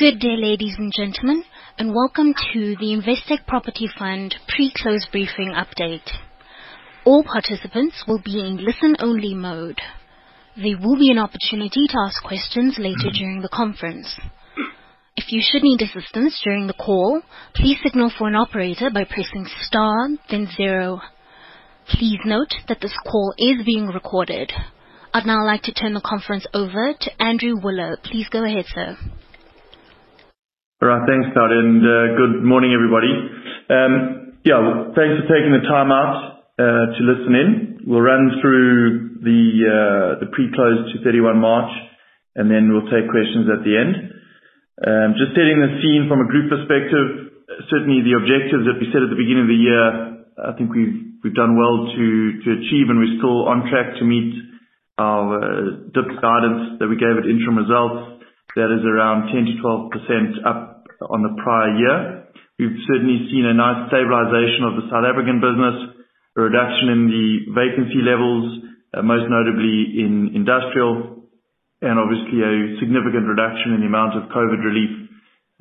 Good day, ladies and gentlemen, and welcome to the Investec Property Fund pre-close briefing update. All participants will be in listen-only mode. There will be an opportunity to ask questions later during the conference. If you should need assistance during the call, please signal for an operator by pressing star then zero. Please note that this call is being recorded. I'd now like to turn the conference over to Andrew Wooler. Please go ahead, sir. Right. Thanks, Claudia, and uh, good morning, everybody. Um, yeah, thanks for taking the time out uh, to listen in. We'll run through uh, the pre-close to 31 March, and then we'll take questions at the end. Um, just setting the scene from a group perspective, certainly the objectives that we set at the beginning of the year, I think we've done well to achieve, and we're still on track to meet our DIPS guidance that we gave at interim results. That is around 10%-12% up on the prior year. We've certainly seen a nice stabilization of the South African business, a reduction in the vacancy levels, uh, most notably in industrial, and obviously a significant reduction in the amount of COVID relief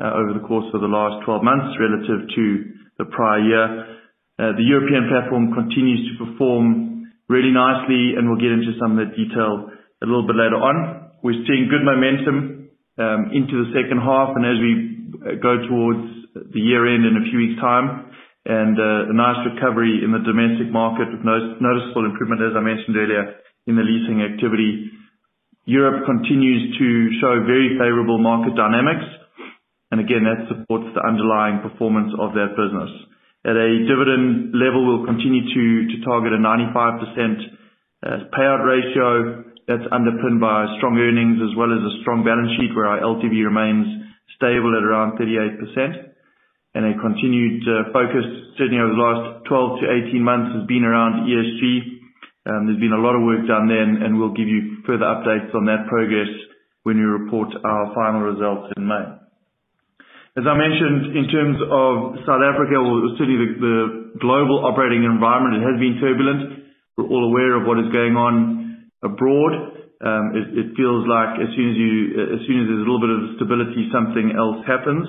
uh, over the course of the last 12 months relative to the prior year. Uh, the European platform continues to perform really nicely, and we'll get into some of the detail a little bit later on. We're seeing good momentum um, into the second half and as we go towards the year-end in a few weeks' time, and uh, a nice recovery in the domestic market with noticeable improvement, as I mentioned earlier, in the leasing activity. Europe continues to show very favorable market dynamics, and again, that supports the underlying performance of that business. At a dividend level, we'll continue to to target a 95% uh, payout ratio that's underpinned by strong earnings as well as a strong balance sheet where our LTV remains stable at around 38%. And a continued uh, focus, certainly over the last 12 to 18 months, has been around ESG. Um, there's been a lot of work done there, and we'll give you further updates on that progress when we report our final results in May. As I mentioned, in terms of South Africa, or certainly the global operating environment, it has been turbulent. We're all aware of what is going on abroad. Um, it feels like as soon as you uh as soon as there's a little bit of stability, something else happens.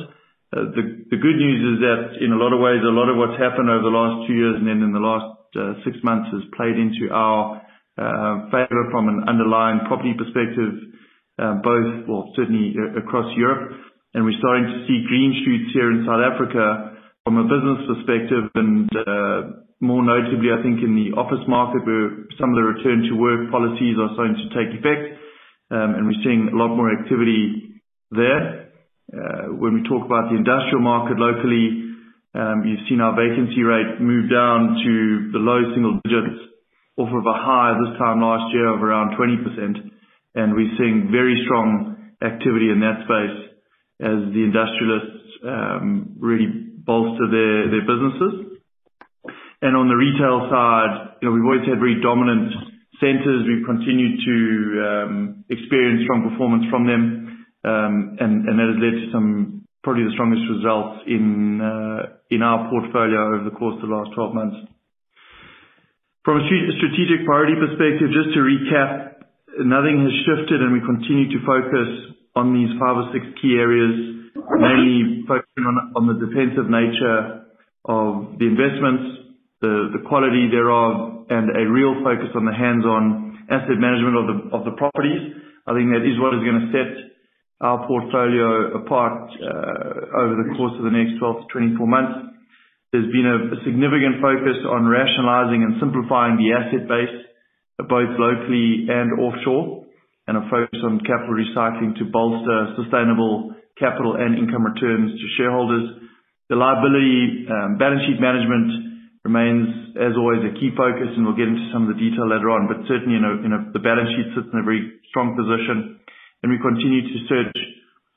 Uh, the good news is that in a lot of ways, a lot of what's happened over the last two years and then in the last uh, six months has played into our uh, favor from an underlying property perspective, both well, certainly across Europe. And we're starting to see green shoots here in South Africa from a business perspective and uh, more notably, I think in the office market, where some of the return to work policies are starting to take effect. Um, and we're seeing a lot more activity there. Uh, when we talk about the industrial market locally, um, you've seen our vacancy rate move down to the low single digits off of a high this time last year of around 20%. And we're seeing very strong activity in that space as the industrialists um, really bolster their businesses. And on the retail side, you know, we've always had very dominant centers. We've continued to experience strong performance from them. Um and that has led to some, probably the strongest results in in our portfolio over the course of the last 12 months. From a strategic priority perspective, just to recap, nothing has shifted, and we continue to focus on these five or six key areas, mainly focusing on the defensive nature of the investments, the quality thereof, and a real focus on the hands-on asset management of the properties. I think that is what is going to set our portfolio apart uh, over the course of the next 12-24 months. There's been a significant focus on rationalizing and simplifying the asset base, both locally and offshore, and a focus on capital recycling to bolster sustainable capital and income returns to shareholders. The liability um, balance sheet management remains, as always, a key focus, and we'll get into some of the detail later on. But certainly, you know, the balance sheet sits in a very strong position, and we continue to search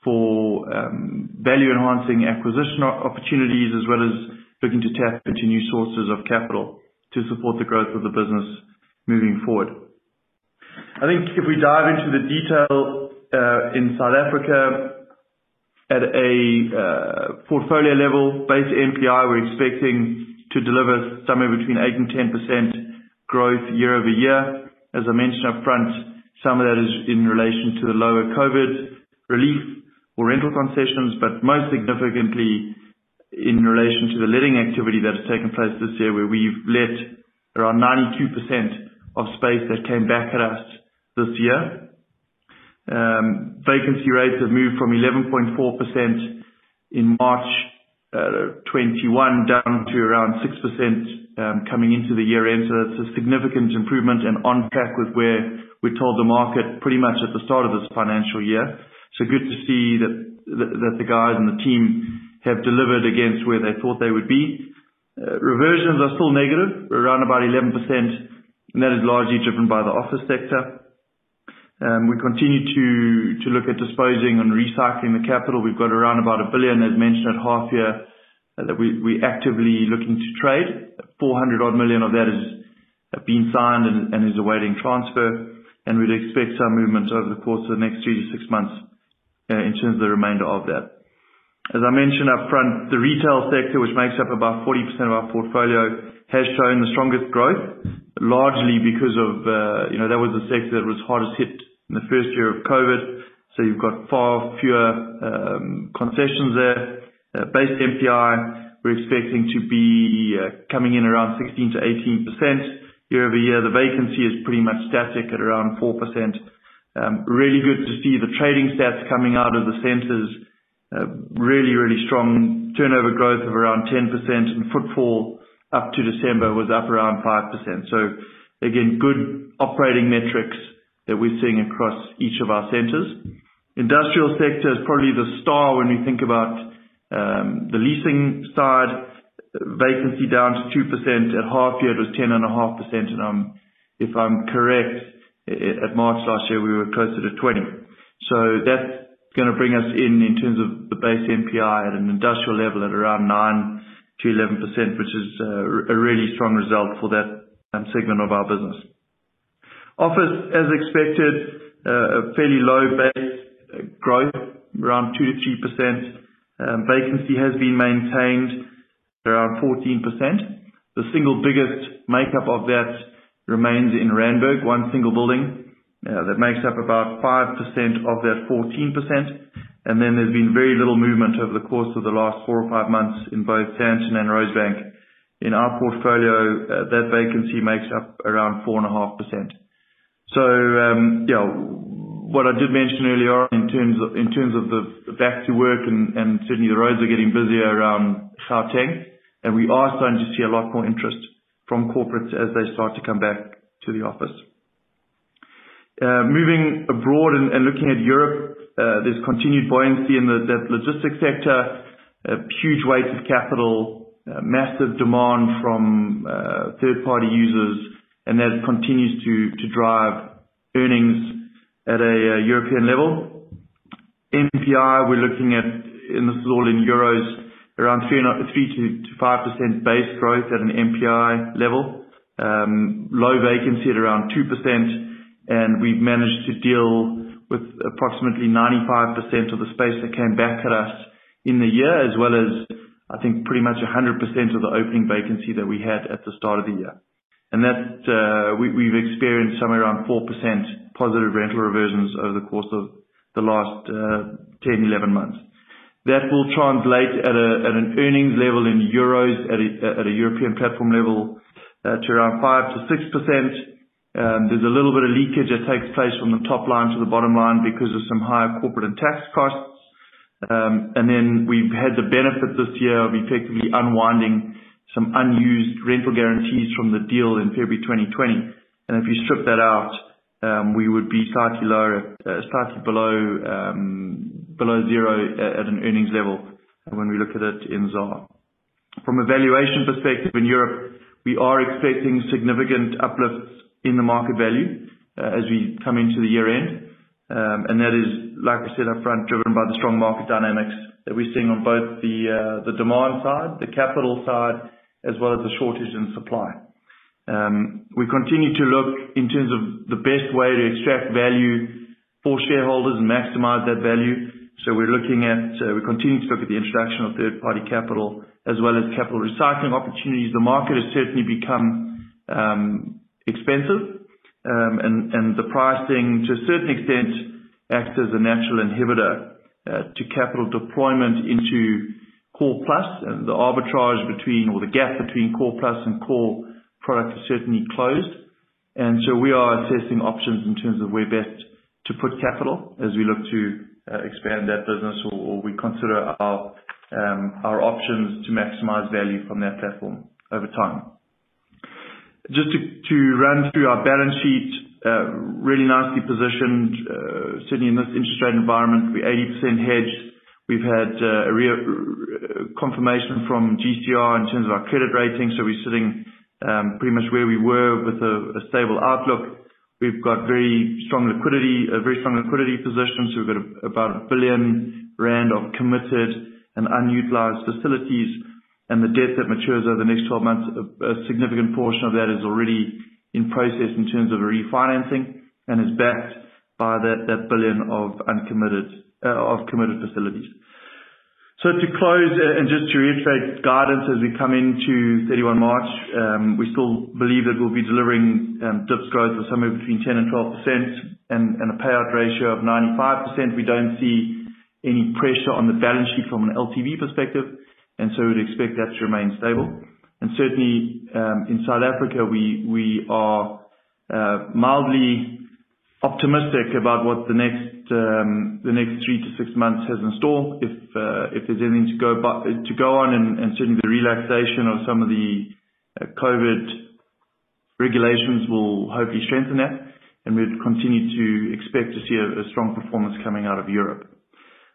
for um, value-enhancing acquisition opportunities, as well as looking to tap into new sources of capital to support the growth of the business moving forward. I think if we dive into the detail uh, in South Africa at a uh, portfolio level, base NPI, we're expecting to deliver somewhere between 8 and 10% growth year-over-year. As I mentioned up front, some of that is in relation to the lower COVID relief. or rental concessions, but most significantly in relation to the letting activity that has taken place this year, where we've let around 92% of space that came back at us this year. Um, vacancy rates have moved from 11.4% in March uh, 2021 down to around 6% um, coming into the year-end. So that's a significant improvement and on track with where we told the market pretty much at the start of this financial year. So good to see that that the guys and the team have delivered against where they thought they would be. Uh, reversions are still negative, around about 11%, and that is largely driven by the office sector. Um, we continue to look at disposing and recycling the capital. We've got around about 1 billion, as mentioned at half year, uh, that we're actively looking to trade. 400 odd million of that has uh, been signed and is awaiting transfer, and we'd expect some movement over the course of the next three to six months uh, in terms of the remainder of that. As I mentioned up front, the retail sector, which makes up about 40% of our portfolio, has shown the strongest growth, largely because of uh you know, that was the sector that was hardest hit in the first year of COVID. So you've got far fewer um, concessions there. Uh, base NPI, we're expecting to be uh, coming in around 16%-18% year-over-year. The vacancy is pretty much static at around 4%. Um, really good to see the trading stats coming out of the centers. Uh, really, really strong turnover growth of around 10%, and footfall up to December was up around 5%. So again, good operating metrics that we're seeing across each of our centers. Industrial sector is probably the star when we think about um, the leasing side. Vacancy down to 2%. At half year, it was 10.5%. And if I'm correct, at March last year, we were closer to 20%. That's going to bring us in in terms of the base NPI at an industrial level at around 9%-11%, which is uh, a really strong result for that um, segment of our business. Office, as expected, uh, a fairly low base uh, growth, around 2%-3%. Um, vacancy has been maintained around 14%. The single biggest makeup of that remains in Randburg, one single building uh, that makes up about 5% of that 14%. And then there's been very little movement over the course of the last four or five months in both Sandton and Rosebank. In our portfolio, that vacancy makes up around 4.5%. Um, you know, what I did mention earlier in terms of in terms of the back to work and certainly the roads are getting busier around Gauteng, and we are starting to see a lot more interest from corporates as they start to come back to the office. Uh, moving abroad and looking at Europe, uh, there's continued buoyancy in that logistics sector. Uh, huge weight of capital, massive demand from third-party users, and that continues to drive earnings at a European level. NPI, we're looking at, and this is all in euros, around 3%-5% base growth at an NPI level. Um, low vacancy at around 2%, and we've managed to deal with approximately 95% of the space that came back at us in the year, as well as, I think, pretty much 100% of the opening vacancy that we had at the start of the year. And that uh we've experienced somewhere around 4% positive rental reversions over the course of the last 10, 11 months. That will translate at an earnings level in euros at a European platform level to around 5%-6%. There's a little bit of leakage that takes place from the top line to the bottom line because of some higher corporate and tax costs. Um and then we've had the benefit this year of effectively unwinding some unused rental guarantees from the deal in February 2020. If you strip that out, um, we would be slightly lower, uh slightly below um, zero uh, at an earnings level when we look at it in ZAR. From a valuation perspective in Europe, we are expecting significant uplifts in the market value uh, as we come into the year-end. Um, and that is, like I said up front, driven by the strong market dynamics that we're seeing on both the uh, demand side, the capital side, as well as the shortage in supply. Um, we continue to look in terms of the best way to extract value for shareholders and maximize that value. So uh, We continue to look at the introduction of third-party capital as well as capital recycling opportunities. The market has certainly become um, expensive, um, and the pricing, to a certain extent, acts as a natural inhibitor uh, to capital deployment into core and The arbitrage between or the gap between core plus and core product is certainly closed. And so we are assessing options in terms of where best to put capital as we look to uh, expand that business or we consider our um our options to maximize value from that platform over time. Just to run through our balance sheet, uh, really nicely positioned, uh, certainly in this interest rate environment. We're 80% hedged. We've had a confirmation from GCR in terms of our credit rating. So we're sitting um pretty much where we were with a stable outlook. We've got very strong liquidity, a very strong liquidity position. So we've got about 1 billion rand of committed and unutilized facilities. And the debt that matures over the next 12 months, a significant portion of that is already in process in terms of refinancing and is backed by that 1 billion of Uh, committed facilities. So to close uh, and just to reiterate guidance as we come into 31 March, um, we still believe that we'll be delivering um, DIPS growth of somewhere between 10 and 12% and a payout ratio of 95%. We don't see any pressure on the balance sheet from an LTV perspective, and so we'd expect that to remain stable. And certainly, um, in South Africa, we we are uh, mildly optimistic about what the next Um, three to six months has in store. If uh, there's anything to go on and certainly the relaxation of some of the uh, COVID regulations will hopefully strengthen that, and we'd continue to expect to see a strong performance coming out of Europe.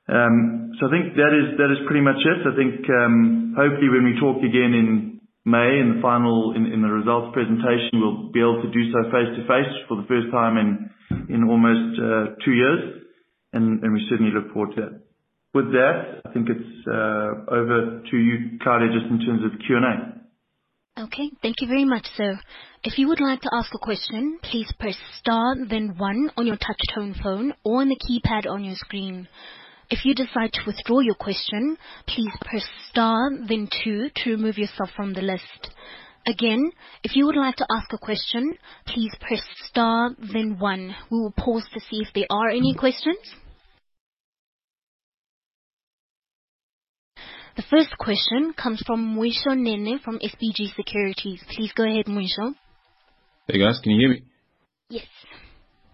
Um so I think that is pretty much it. I think, um, hopefully when we talk again in May in the final in the results presentation, we'll be able to do so face-to-face for the first time in almost uh, two years, and we certainly look forward to that. With that, I think it's uh, over to you, Claudia, just in terms of Q&A. Okay. Thank you very much, sir. If you would like to ask a question, please press star then one on your touch tone phone or on the keypad on your screen. If you decide to withdraw your question, please press star then two to remove yourself from the list. Again, if you would like to ask a question, please press star then one. We will pause to see if there are any questions. The first question comes from Mweisho Nene from SBG Securities. Please go ahead, Mweisho. Hey, guys. Can you hear me? Yes.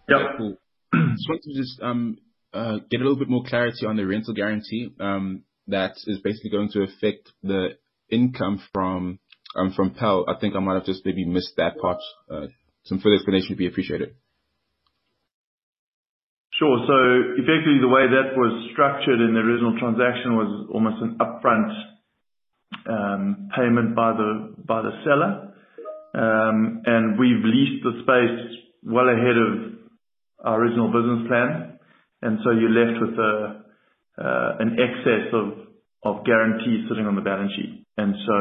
Yeah. Cool. Just wanted to just um, Uh, get a little bit more clarity on the rental guarantee um, that is basically going to affect the income from um, from PEL. I think I might have just maybe missed that part. Uh, some further explanation would be appreciated. Sure. So effectively, the way that was structured in the original transaction was almost an upfront um, payment by the by the seller. And we've leased the space well ahead of our original business plan. And so you're left with an excess of of guarantees sitting on the balance sheet. And so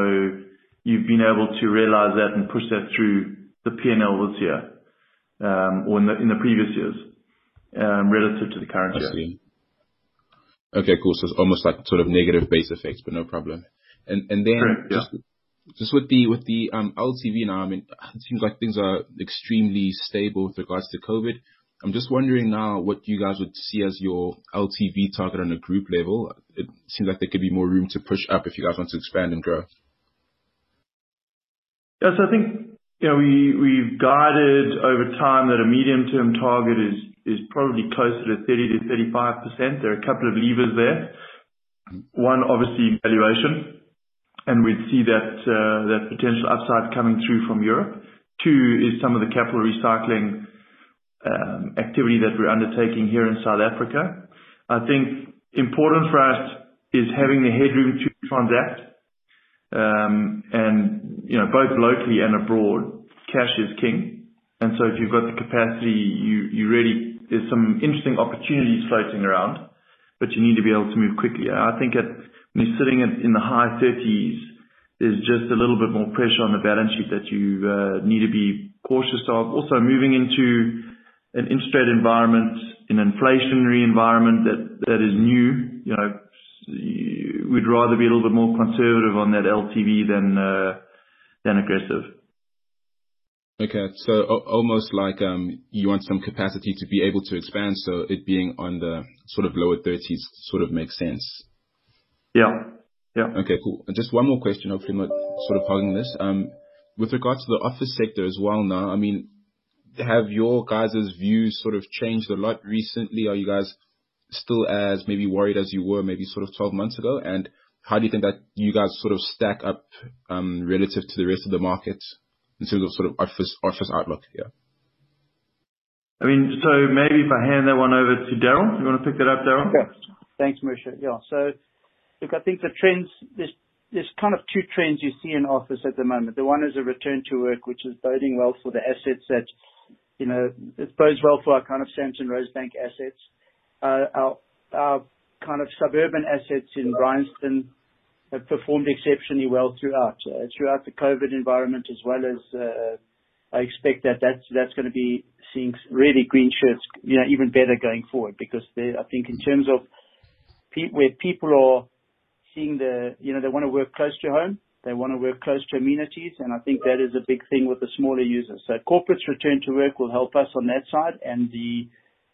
you've been able to realize that and push that through the P&L this year, or in the in the previous years, relative to the current year. I see. Okay, cool. So it's almost like sort of negative base effects, but no problem. And and then- Correct. Yeah. Just with the um LTV now, I mean, it seems like things are extremely stable with regards to COVID. I'm just wondering now what you guys would see as your LTV target on a group level. It seems like there could be more room to push up if you guys want to expand and grow. Yes, I think you know, we we've guided over time that a medium-term target is is probably closer to 30%-35%. There are a couple of levers there. One, obviously valuation, and we'd see that uh, that potential upside coming through from Europe. Two is some of the capital recycling Um, activity that we're undertaking here in South Africa. I think important for us is having the headroom to transact, um, and you know both locally and abroad, cash is king. And so if you've got the capacity, you really there's some interesting opportunities floating around, but you need to be able to move quickly. I think when you're sitting in the high 30s, there's just a little bit more pressure on the balance sheet that you uh, need to be cautious of. Also moving into an interest rate environment, an inflationary environment that is new. You know, we'd rather be a little bit more conservative on that LTV than uh than aggressive. Okay. Almost like you want some capacity to be able to expand, so it being on the sort of lower 30s sort of makes sense. Yeah. Yeah. Okay, cool. Just one more question. Hopefully I'm not sort of hogging this. Um with regards to the office sector as well now, I mean, have your guys' views sort of changed a lot recently? Are you guys still as maybe worried as you were maybe sort of 12 months ago? And how do you think that you guys sort of stack up um, relative to the rest of the market in terms of sort of office outlook? Yeah. I mean, so maybe if I hand that one over to Daryl. You wanna pick that up, Daryl? Sure. Thanks, Mweisho. Yeah. So, look, I think the trends, there's kind of two trends you see in office at the moment. The one is a return to work, which is boding well for the assets that, you know, it bodes well for our kind of Sandton Rosebank assets. Uh our our kind of suburban assets in Bryanston have performed exceptionally well throughout Uh throughout the COVID environment as well as, I expect that that's that's gonna be seeing really green shoots, you know, even better going forward. Because I think in terms of where people are seeing the, you know, they wanna work close to home, they wanna work close to amenities, and I think that is a big thing with the smaller users. So corporates return to work will help us on that side, and the,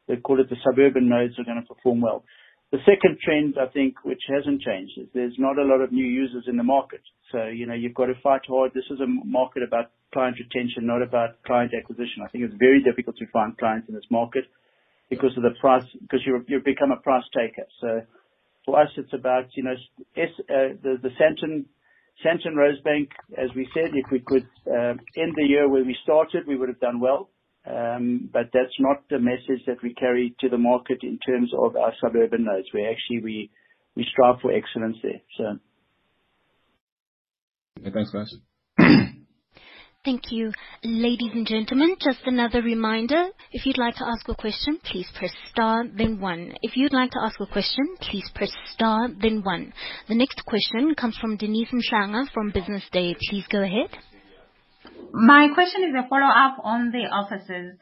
they call it the suburban nodes are gonna perform well. The second trend, I think, which hasn't changed, is there's not a lot of new users in the market. So, you know, you've got to fight hard. This is a market about client retention, not about client acquisition. I think it's very difficult to find clients in this market because of the price, because you've become a price taker. So for us, it's about, you know, uh, the Sandton Rosebank, as we said, if we could end the year where we started, we would have done well. Um, but that's not the message that we carry to the market in terms of our suburban nodes, where actually we we strive for excellence there. Thanks, guys. Thank you. Ladies and gentlemen, just another reminder, if you'd like to ask a question, please press star then one. If you'd like to ask a question, please press star then one. The next question comes from Denise Mhlanga from Business Day. Please go ahead. My question is a follow-up on the offices.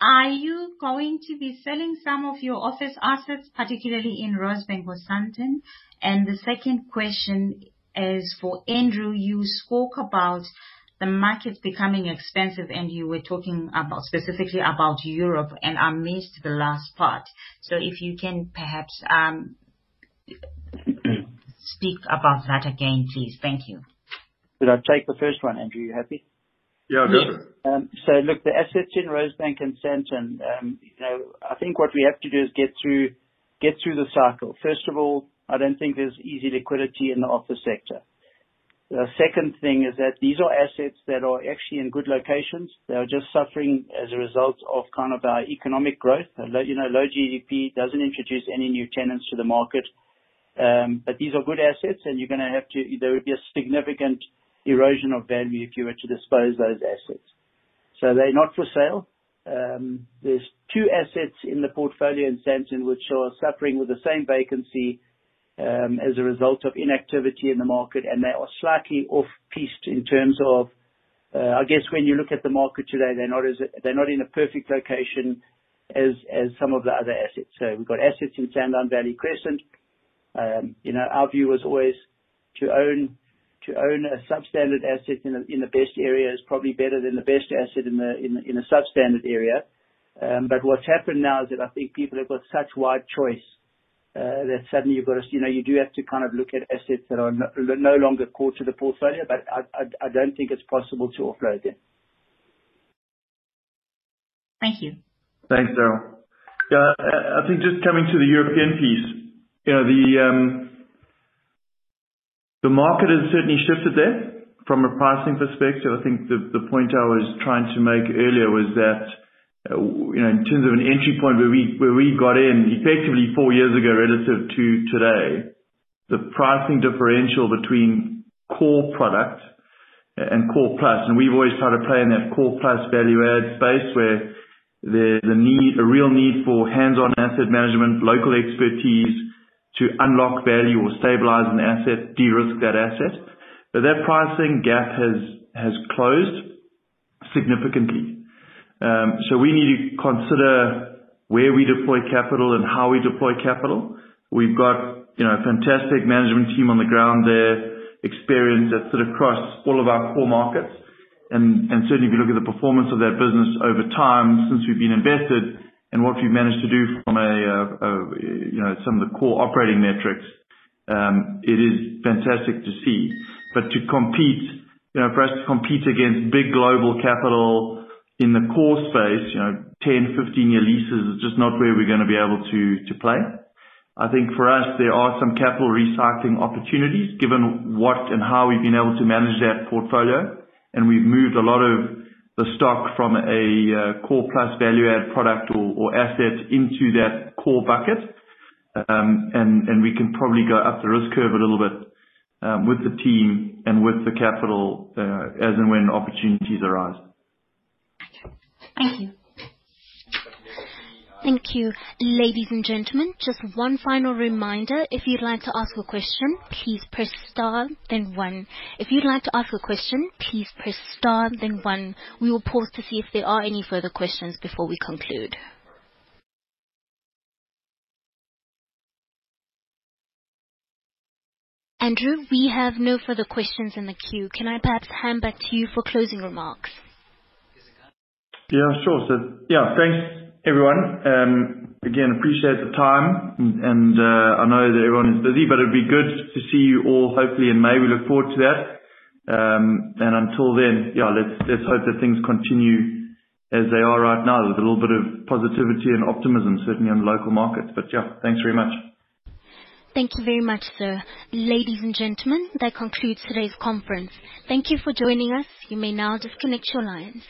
Are you going to be selling some of your office assets, particularly in Rosebank or Sandton? And the second question is for Andrew. You spoke about the market's becoming expensive, and you were talking about, specifically about Europe, and I missed the last part. So if you can perhaps um, speak about that again, please. Thank you. Should I take the first one, Andrew? You happy? Yeah, go for it. Um, so look, the assets in Rosebank and Sandton, um, you know, I think what we have to do is get through get through the cycle. First of all, I don't think there's easy liquidity in the office sector. The second thing is that these are assets that are actually in good locations. They are just suffering as a result of kind of our economic growth. You know, low GDP doesn't introduce any new tenants to the market. Um, but these are good assets, and you're gonna have to. there would be a significant erosion of value if you were to dispose those assets. So they're not for sale. Um, there's two assets in the portfolio in Sandton which are suffering with the same vacancy, Um, as a result of inactivity in the market, and they are slightly off-piste in terms of, uh, I guess when you look at the market today, they're not as they're not in a perfect location as as some of the other assets. So we've got assets in Sandown Valley Crescent. Um, you know, our view was always to own to own a substandard asset in the in the best area is probably better than the best asset in the in the in a substandard area. Um but what's happened now is that I think people have got such wide choice that suddenly you've got to, you know, you do have to kind of look at assets that are no longer core to the portfolio. But I I don't think it's possible to offload them. Thank you. Thanks, Daryl. Yeah, I think just coming to the European piece, you know, the um the market has certainly shifted there from a pricing perspective. I think the point I was trying to make earlier was that, you know, Uh, in terms of an entry point where we where we got in effectively four years ago relative to today, the pricing differential between core product and core plus, and we've always tried to play in that core plus value add space where there's a need a real need for hands-on asset management, local expertise to unlock value or stabilize an asset, de-risk that asset. But that pricing gap has has closed significantly. Um, we need to consider where we deploy capital and how we deploy capital. We've got, you know, a fantastic management team on the ground there, experience that sort of cross all of our core markets. And certainly if you look at the performance of that business over time since we've been invested and what we've managed to do from a you know some of the core operating metrics, um, it is fantastic to see. But to compete, you know, for us to compete against big global capital in the core space, you know, 10, 15-year leases is just not where we're going to be able to to play. I think for us, there are some capital recycling opportunities given what and how we've been able to manage that portfolio, and we've moved a lot of the stock from a uh, core plus value add product or asset into that core bucket. Um and we can probably go up the risk curve a little bit um, with the team and with the capital uh, as and when opportunities arise. Thank you. Thank you. Ladies and gentlemen, just one final reminder. If you'd like to ask a question, please press star then one. If you'd like to ask a question, please press star then one. We will pause to see if there are any further questions before we conclude. Andrew, we have no further questions in the queue. Can I perhaps hand back to you for closing remarks? Yeah, sure. So yeah, thanks everyone. Um, again, appreciate the time and uh, I know that everyone is busy, but it'd be good to see you all hopefully in May. We look forward to that. Um, and until then, yeah, let's let's hope that things continue as they are right now with a little bit of positivity and optimism, certainly on the local markets. But yeah, thanks very much. Thank you very much, sir. Ladies and gentlemen, that concludes today's conference. Thank you for joining us. You may now disconnect your lines.